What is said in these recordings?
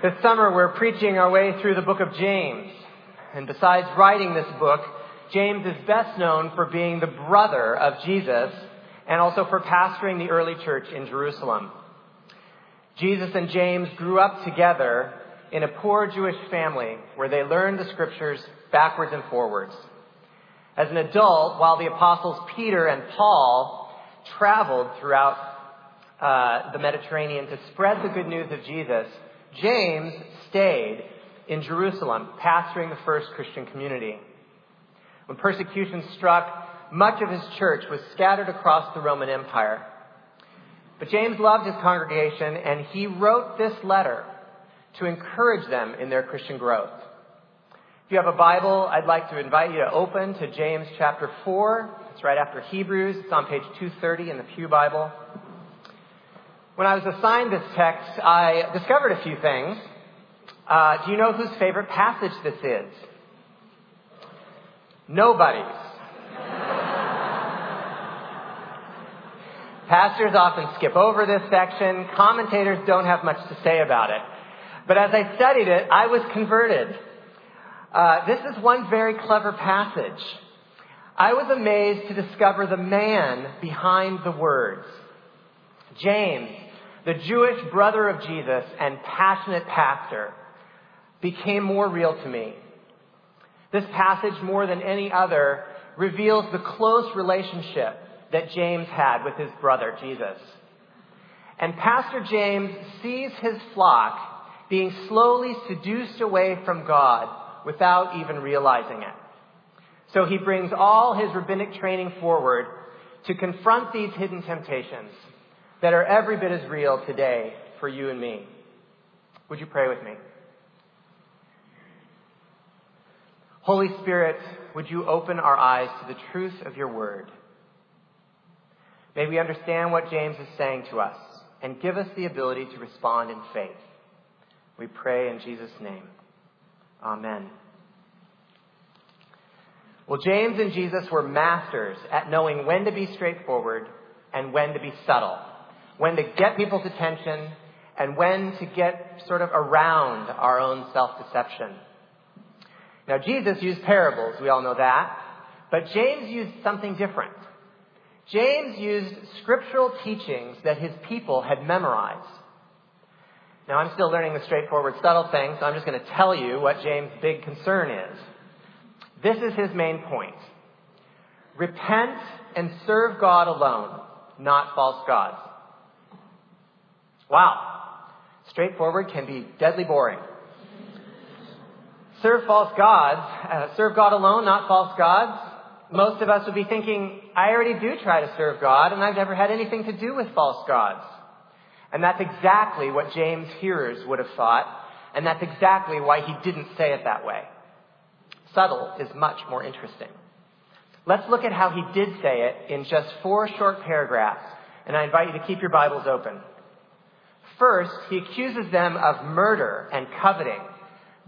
This summer we're preaching our way through the book of James. And besides writing this book, James is best known for being the brother of Jesus and also for pastoring the early church in Jerusalem. Jesus and James grew up together in a poor Jewish family where they learned the scriptures backwards and forwards. As an adult, while the apostles Peter and Paul traveled throughout uh, the Mediterranean to spread the good news of Jesus, James stayed in Jerusalem, pastoring the first Christian community. When persecution struck, much of his church was scattered across the Roman Empire. But James loved his congregation, and he wrote this letter to encourage them in their Christian growth. If you have a Bible, I'd like to invite you to open to James chapter 4. It's right after Hebrews. It's on page 230 in the Pew Bible. When I was assigned this text, I discovered a few things. Uh, do you know whose favorite passage this is? Nobody's. Pastors often skip over this section. Commentators don't have much to say about it. But as I studied it, I was converted. Uh, this is one very clever passage. I was amazed to discover the man behind the words. James, the Jewish brother of Jesus and passionate pastor, became more real to me. This passage, more than any other, reveals the close relationship that James had with his brother, Jesus. And Pastor James sees his flock being slowly seduced away from God without even realizing it. So he brings all his rabbinic training forward to confront these hidden temptations that are every bit as real today for you and me. Would you pray with me? Holy Spirit, would you open our eyes to the truth of your word? May we understand what James is saying to us and give us the ability to respond in faith. We pray in Jesus' name. Amen. Well, James and Jesus were masters at knowing when to be straightforward and when to be subtle, when to get people's attention and when to get sort of around our own self-deception. Now, Jesus used parables, we all know that, but James used something different. James used scriptural teachings that his people had memorized. Now, I'm still learning the straightforward, subtle thing, so I'm just going to tell you what James' big concern is. This is his main point. Repent and serve God alone, not false gods. Wow. Straightforward can be deadly boring. Serve false gods, uh, serve God alone, not false gods. Most of us would be thinking, I already do try to serve God, and I've never had anything to do with false gods. And that's exactly what James' hearers would have thought, and that's exactly why he didn't say it that way. Subtle is much more interesting. Let's look at how he did say it in just four short paragraphs, and I invite you to keep your Bibles open. First, he accuses them of murder and coveting,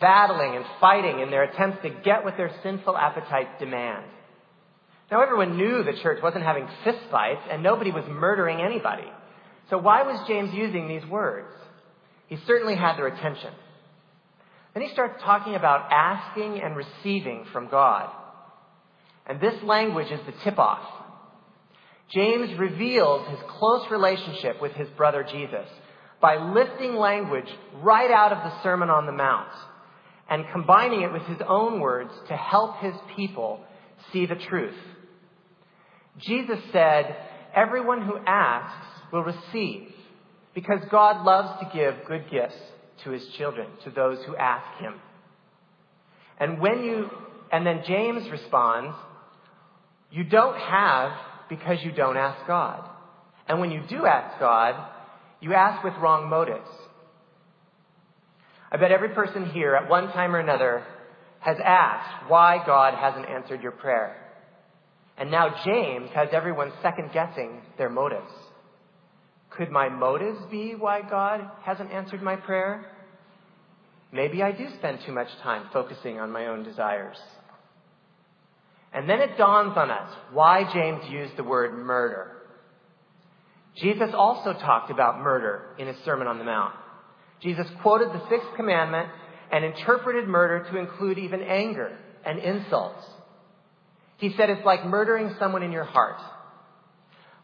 battling and fighting in their attempts to get what their sinful appetites demand. Now, everyone knew the church wasn't having fistfights, and nobody was murdering anybody. So why was James using these words? He certainly had their attention. Then he starts talking about asking and receiving from God. And this language is the tip off. James reveals his close relationship with his brother Jesus by lifting language right out of the Sermon on the Mount and combining it with his own words to help his people see the truth. Jesus said, Everyone who asks will receive because God loves to give good gifts to his children, to those who ask him. And when you, and then James responds, you don't have because you don't ask God. And when you do ask God, you ask with wrong motives. I bet every person here at one time or another has asked why God hasn't answered your prayer. And now James has everyone second guessing their motives. Could my motives be why God hasn't answered my prayer? Maybe I do spend too much time focusing on my own desires. And then it dawns on us why James used the word murder. Jesus also talked about murder in his Sermon on the Mount. Jesus quoted the sixth commandment and interpreted murder to include even anger and insults. He said it's like murdering someone in your heart.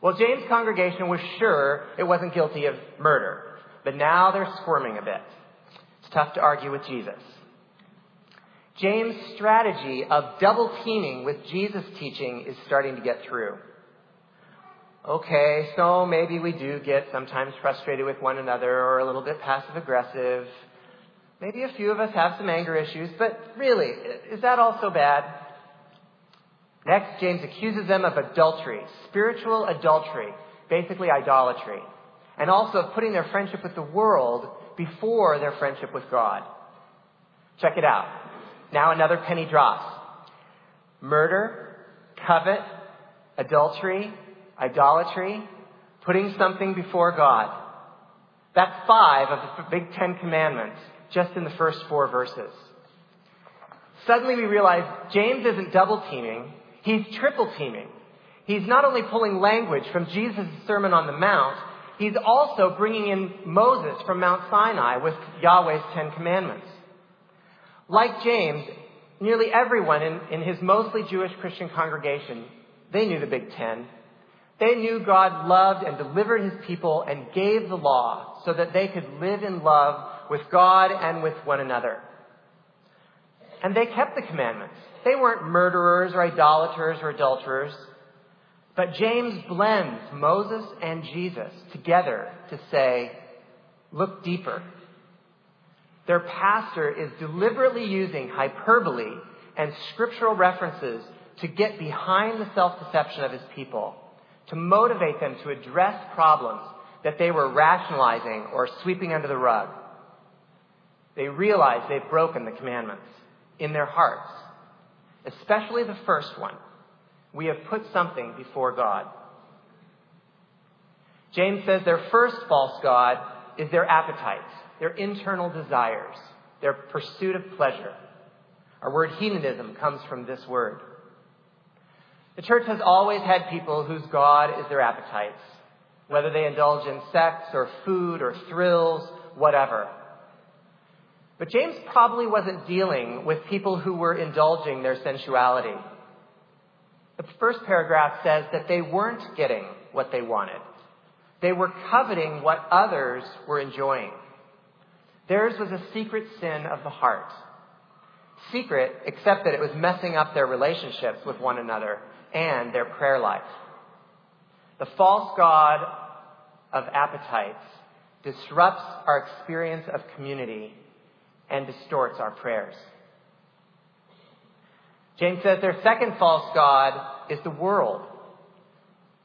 Well, James' congregation was sure it wasn't guilty of murder, but now they're squirming a bit. It's tough to argue with Jesus. James' strategy of double teaming with Jesus' teaching is starting to get through. Okay, so maybe we do get sometimes frustrated with one another or a little bit passive aggressive. Maybe a few of us have some anger issues, but really, is that all so bad? Next, James accuses them of adultery, spiritual adultery, basically idolatry, and also of putting their friendship with the world before their friendship with God. Check it out. Now another penny drops. Murder, covet, adultery, idolatry, putting something before God. That's five of the big Ten Commandments just in the first four verses. Suddenly we realize James isn't double teaming, he's triple teaming. He's not only pulling language from Jesus' Sermon on the Mount, he's also bringing in Moses from Mount Sinai with Yahweh's Ten Commandments. Like James, nearly everyone in, in his mostly Jewish Christian congregation, they knew the Big Ten. They knew God loved and delivered his people and gave the law so that they could live in love with God and with one another. And they kept the commandments. They weren't murderers or idolaters or adulterers. But James blends Moses and Jesus together to say, look deeper. Their pastor is deliberately using hyperbole and scriptural references to get behind the self-deception of his people, to motivate them to address problems that they were rationalizing or sweeping under the rug. They realize they've broken the commandments in their hearts, especially the first one. We have put something before God. James says their first false God is their appetites, their internal desires, their pursuit of pleasure. Our word hedonism comes from this word. The church has always had people whose God is their appetites, whether they indulge in sex or food or thrills, whatever. But James probably wasn't dealing with people who were indulging their sensuality. The first paragraph says that they weren't getting what they wanted. They were coveting what others were enjoying. Theirs was a secret sin of the heart. Secret, except that it was messing up their relationships with one another and their prayer life. The false God of appetites disrupts our experience of community and distorts our prayers. James says their second false God is the world.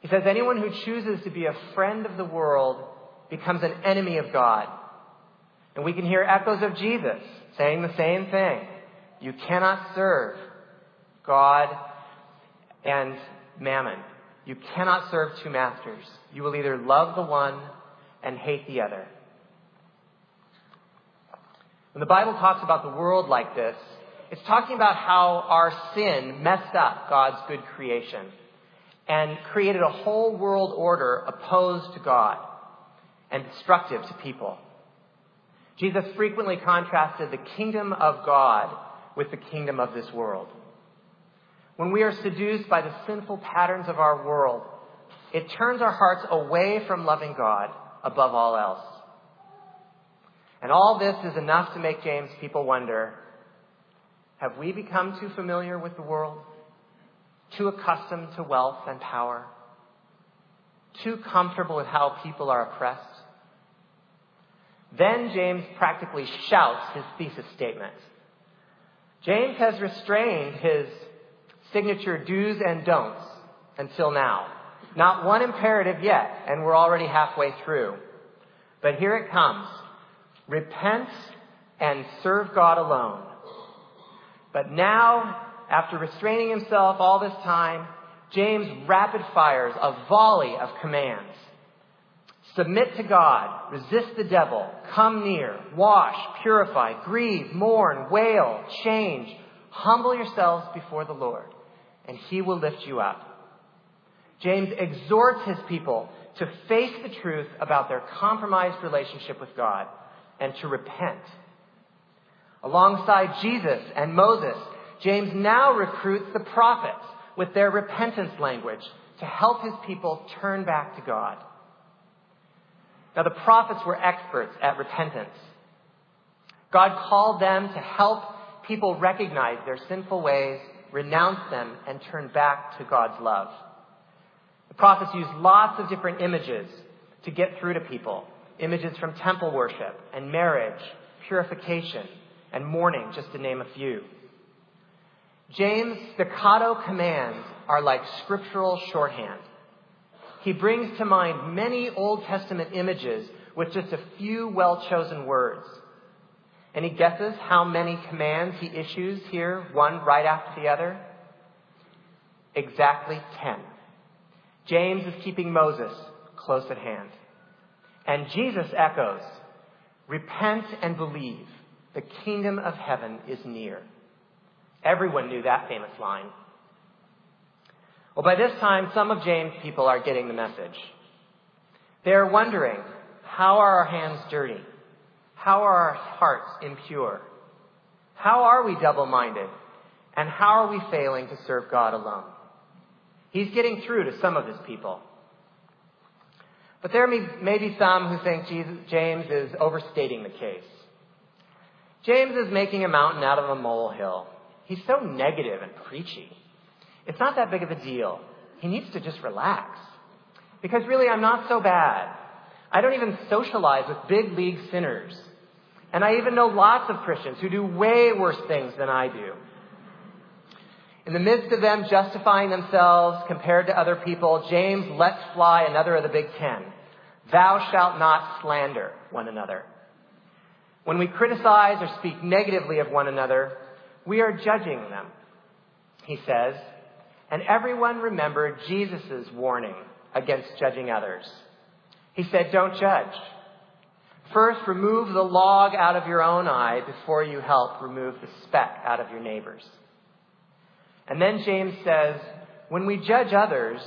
He says anyone who chooses to be a friend of the world becomes an enemy of God. And we can hear echoes of Jesus saying the same thing. You cannot serve God and mammon. You cannot serve two masters. You will either love the one and hate the other. When the Bible talks about the world like this, it's talking about how our sin messed up God's good creation and created a whole world order opposed to God and destructive to people. Jesus frequently contrasted the kingdom of God with the kingdom of this world. When we are seduced by the sinful patterns of our world, it turns our hearts away from loving God above all else. And all this is enough to make James people wonder have we become too familiar with the world? Too accustomed to wealth and power? Too comfortable with how people are oppressed? Then James practically shouts his thesis statement. James has restrained his signature do's and don'ts until now. Not one imperative yet, and we're already halfway through. But here it comes. Repent and serve God alone. But now, after restraining himself all this time, James rapid fires a volley of commands. Submit to God, resist the devil, come near, wash, purify, grieve, mourn, wail, change. Humble yourselves before the Lord, and he will lift you up. James exhorts his people to face the truth about their compromised relationship with God and to repent. Alongside Jesus and Moses, James now recruits the prophets with their repentance language to help his people turn back to God. Now, the prophets were experts at repentance. God called them to help people recognize their sinful ways, renounce them, and turn back to God's love. The prophets used lots of different images to get through to people images from temple worship and marriage, purification, and mourning, just to name a few. James' staccato commands are like scriptural shorthand. He brings to mind many Old Testament images with just a few well chosen words. Any guesses how many commands he issues here, one right after the other? Exactly ten. James is keeping Moses close at hand. And Jesus echoes, Repent and believe. The kingdom of heaven is near. Everyone knew that famous line. Well, by this time, some of James' people are getting the message. They are wondering, how are our hands dirty? How are our hearts impure? How are we double minded? And how are we failing to serve God alone? He's getting through to some of his people. But there may be some who think Jesus, James is overstating the case. James is making a mountain out of a molehill. He's so negative and preachy. It's not that big of a deal. He needs to just relax. Because really, I'm not so bad. I don't even socialize with big league sinners. And I even know lots of Christians who do way worse things than I do. In the midst of them justifying themselves compared to other people, James lets fly another of the big ten. Thou shalt not slander one another. When we criticize or speak negatively of one another, we are judging them, he says. And everyone remembered Jesus' warning against judging others. He said, Don't judge. First, remove the log out of your own eye before you help remove the speck out of your neighbor's. And then James says, When we judge others,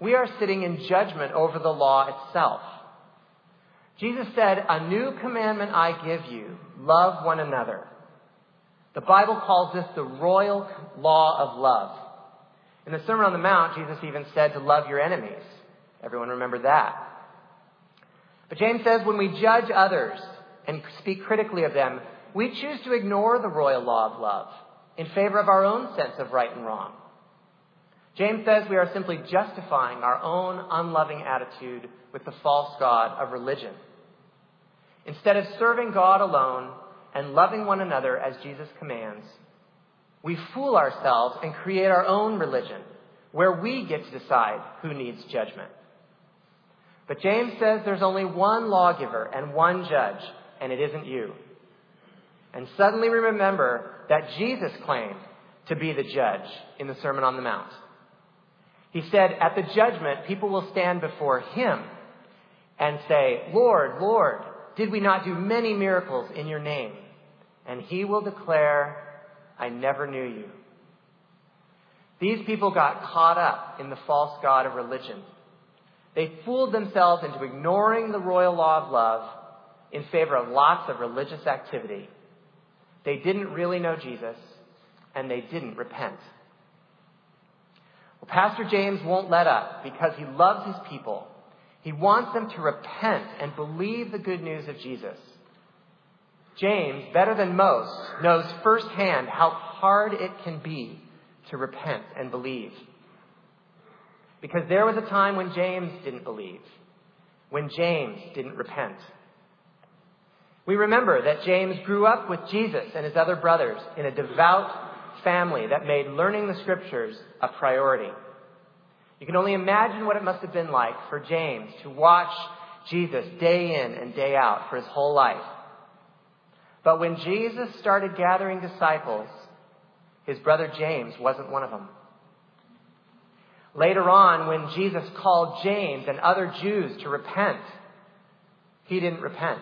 we are sitting in judgment over the law itself. Jesus said, A new commandment I give you love one another. The Bible calls this the royal law of love. In the Sermon on the Mount, Jesus even said to love your enemies. Everyone remember that. But James says when we judge others and speak critically of them, we choose to ignore the royal law of love in favor of our own sense of right and wrong. James says we are simply justifying our own unloving attitude with the false God of religion. Instead of serving God alone and loving one another as Jesus commands, we fool ourselves and create our own religion where we get to decide who needs judgment. But James says there's only one lawgiver and one judge, and it isn't you. And suddenly we remember that Jesus claimed to be the judge in the Sermon on the Mount. He said, At the judgment, people will stand before him and say, Lord, Lord, did we not do many miracles in your name? And he will declare, I never knew you. These people got caught up in the false God of religion. They fooled themselves into ignoring the royal law of love in favor of lots of religious activity. They didn't really know Jesus, and they didn't repent. Well, Pastor James won't let up because he loves his people. He wants them to repent and believe the good news of Jesus. James, better than most, knows firsthand how hard it can be to repent and believe. Because there was a time when James didn't believe, when James didn't repent. We remember that James grew up with Jesus and his other brothers in a devout family that made learning the scriptures a priority. You can only imagine what it must have been like for James to watch Jesus day in and day out for his whole life but when Jesus started gathering disciples, his brother James wasn't one of them. Later on, when Jesus called James and other Jews to repent, he didn't repent.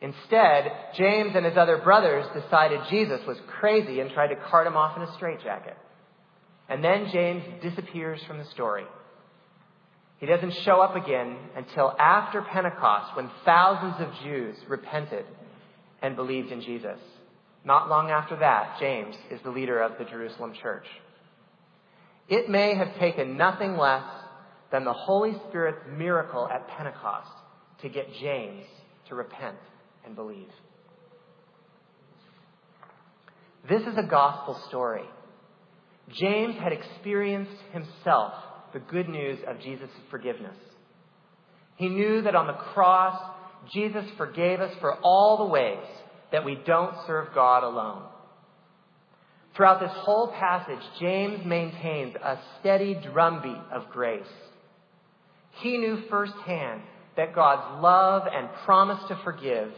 Instead, James and his other brothers decided Jesus was crazy and tried to cart him off in a straitjacket. And then James disappears from the story. He doesn't show up again until after Pentecost when thousands of Jews repented and believed in Jesus. Not long after that, James is the leader of the Jerusalem church. It may have taken nothing less than the Holy Spirit's miracle at Pentecost to get James to repent and believe. This is a gospel story. James had experienced himself the good news of Jesus' forgiveness. He knew that on the cross, Jesus forgave us for all the ways that we don't serve God alone. Throughout this whole passage, James maintains a steady drumbeat of grace. He knew firsthand that God's love and promise to forgive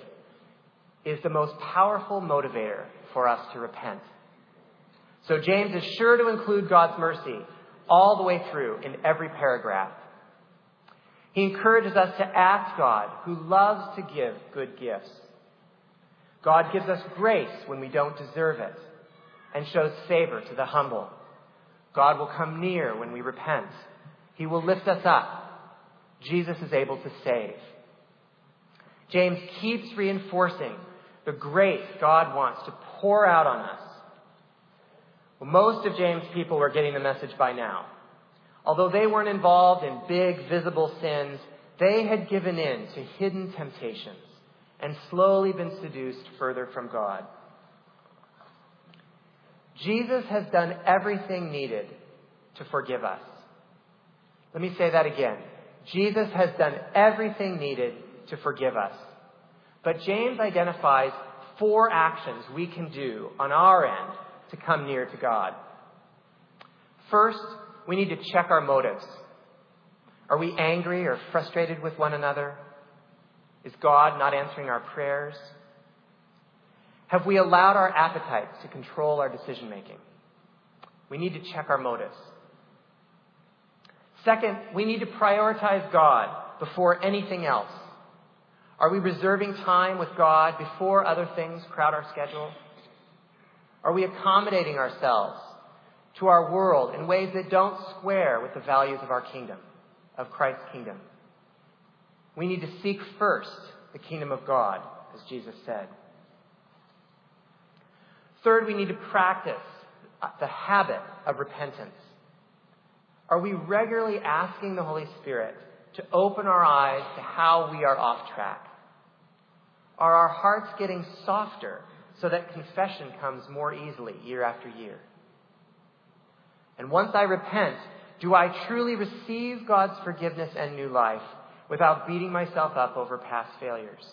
is the most powerful motivator for us to repent. So James is sure to include God's mercy all the way through in every paragraph. He encourages us to ask God, who loves to give good gifts. God gives us grace when we don't deserve it and shows favor to the humble. God will come near when we repent. He will lift us up. Jesus is able to save. James keeps reinforcing the grace God wants to pour out on us. Well, most of James' people were getting the message by now. Although they weren't involved in big, visible sins, they had given in to hidden temptations and slowly been seduced further from God. Jesus has done everything needed to forgive us. Let me say that again. Jesus has done everything needed to forgive us. But James identifies four actions we can do on our end to come near to God. First, we need to check our motives. Are we angry or frustrated with one another? Is God not answering our prayers? Have we allowed our appetites to control our decision making? We need to check our motives. Second, we need to prioritize God before anything else. Are we reserving time with God before other things crowd our schedule? Are we accommodating ourselves to our world in ways that don't square with the values of our kingdom, of Christ's kingdom? We need to seek first the kingdom of God, as Jesus said. Third, we need to practice the habit of repentance. Are we regularly asking the Holy Spirit to open our eyes to how we are off track? Are our hearts getting softer so that confession comes more easily year after year? And once I repent, do I truly receive God's forgiveness and new life without beating myself up over past failures?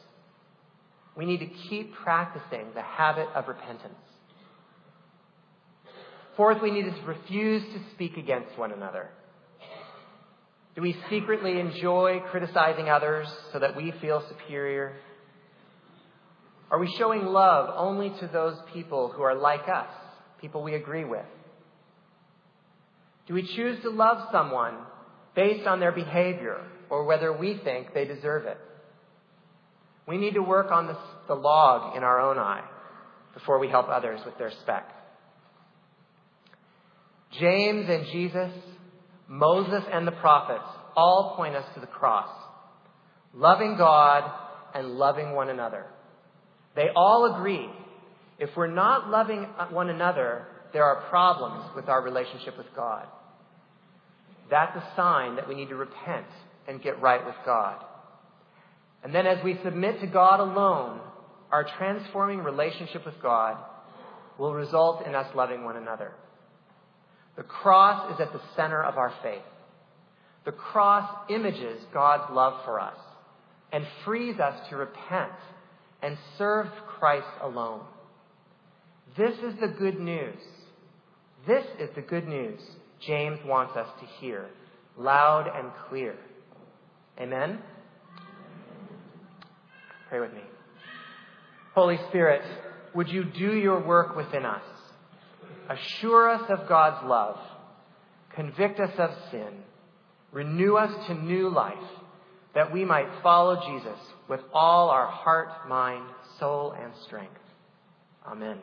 We need to keep practicing the habit of repentance. Fourth, we need to refuse to speak against one another. Do we secretly enjoy criticizing others so that we feel superior? Are we showing love only to those people who are like us, people we agree with? Do we choose to love someone based on their behavior or whether we think they deserve it? We need to work on the, the log in our own eye before we help others with their speck. James and Jesus, Moses and the prophets all point us to the cross. Loving God and loving one another. They all agree if we're not loving one another, there are problems with our relationship with God. That's a sign that we need to repent and get right with God. And then as we submit to God alone, our transforming relationship with God will result in us loving one another. The cross is at the center of our faith. The cross images God's love for us and frees us to repent and serve Christ alone. This is the good news. This is the good news James wants us to hear loud and clear. Amen? Pray with me. Holy Spirit, would you do your work within us? Assure us of God's love. Convict us of sin. Renew us to new life that we might follow Jesus with all our heart, mind, soul, and strength. Amen.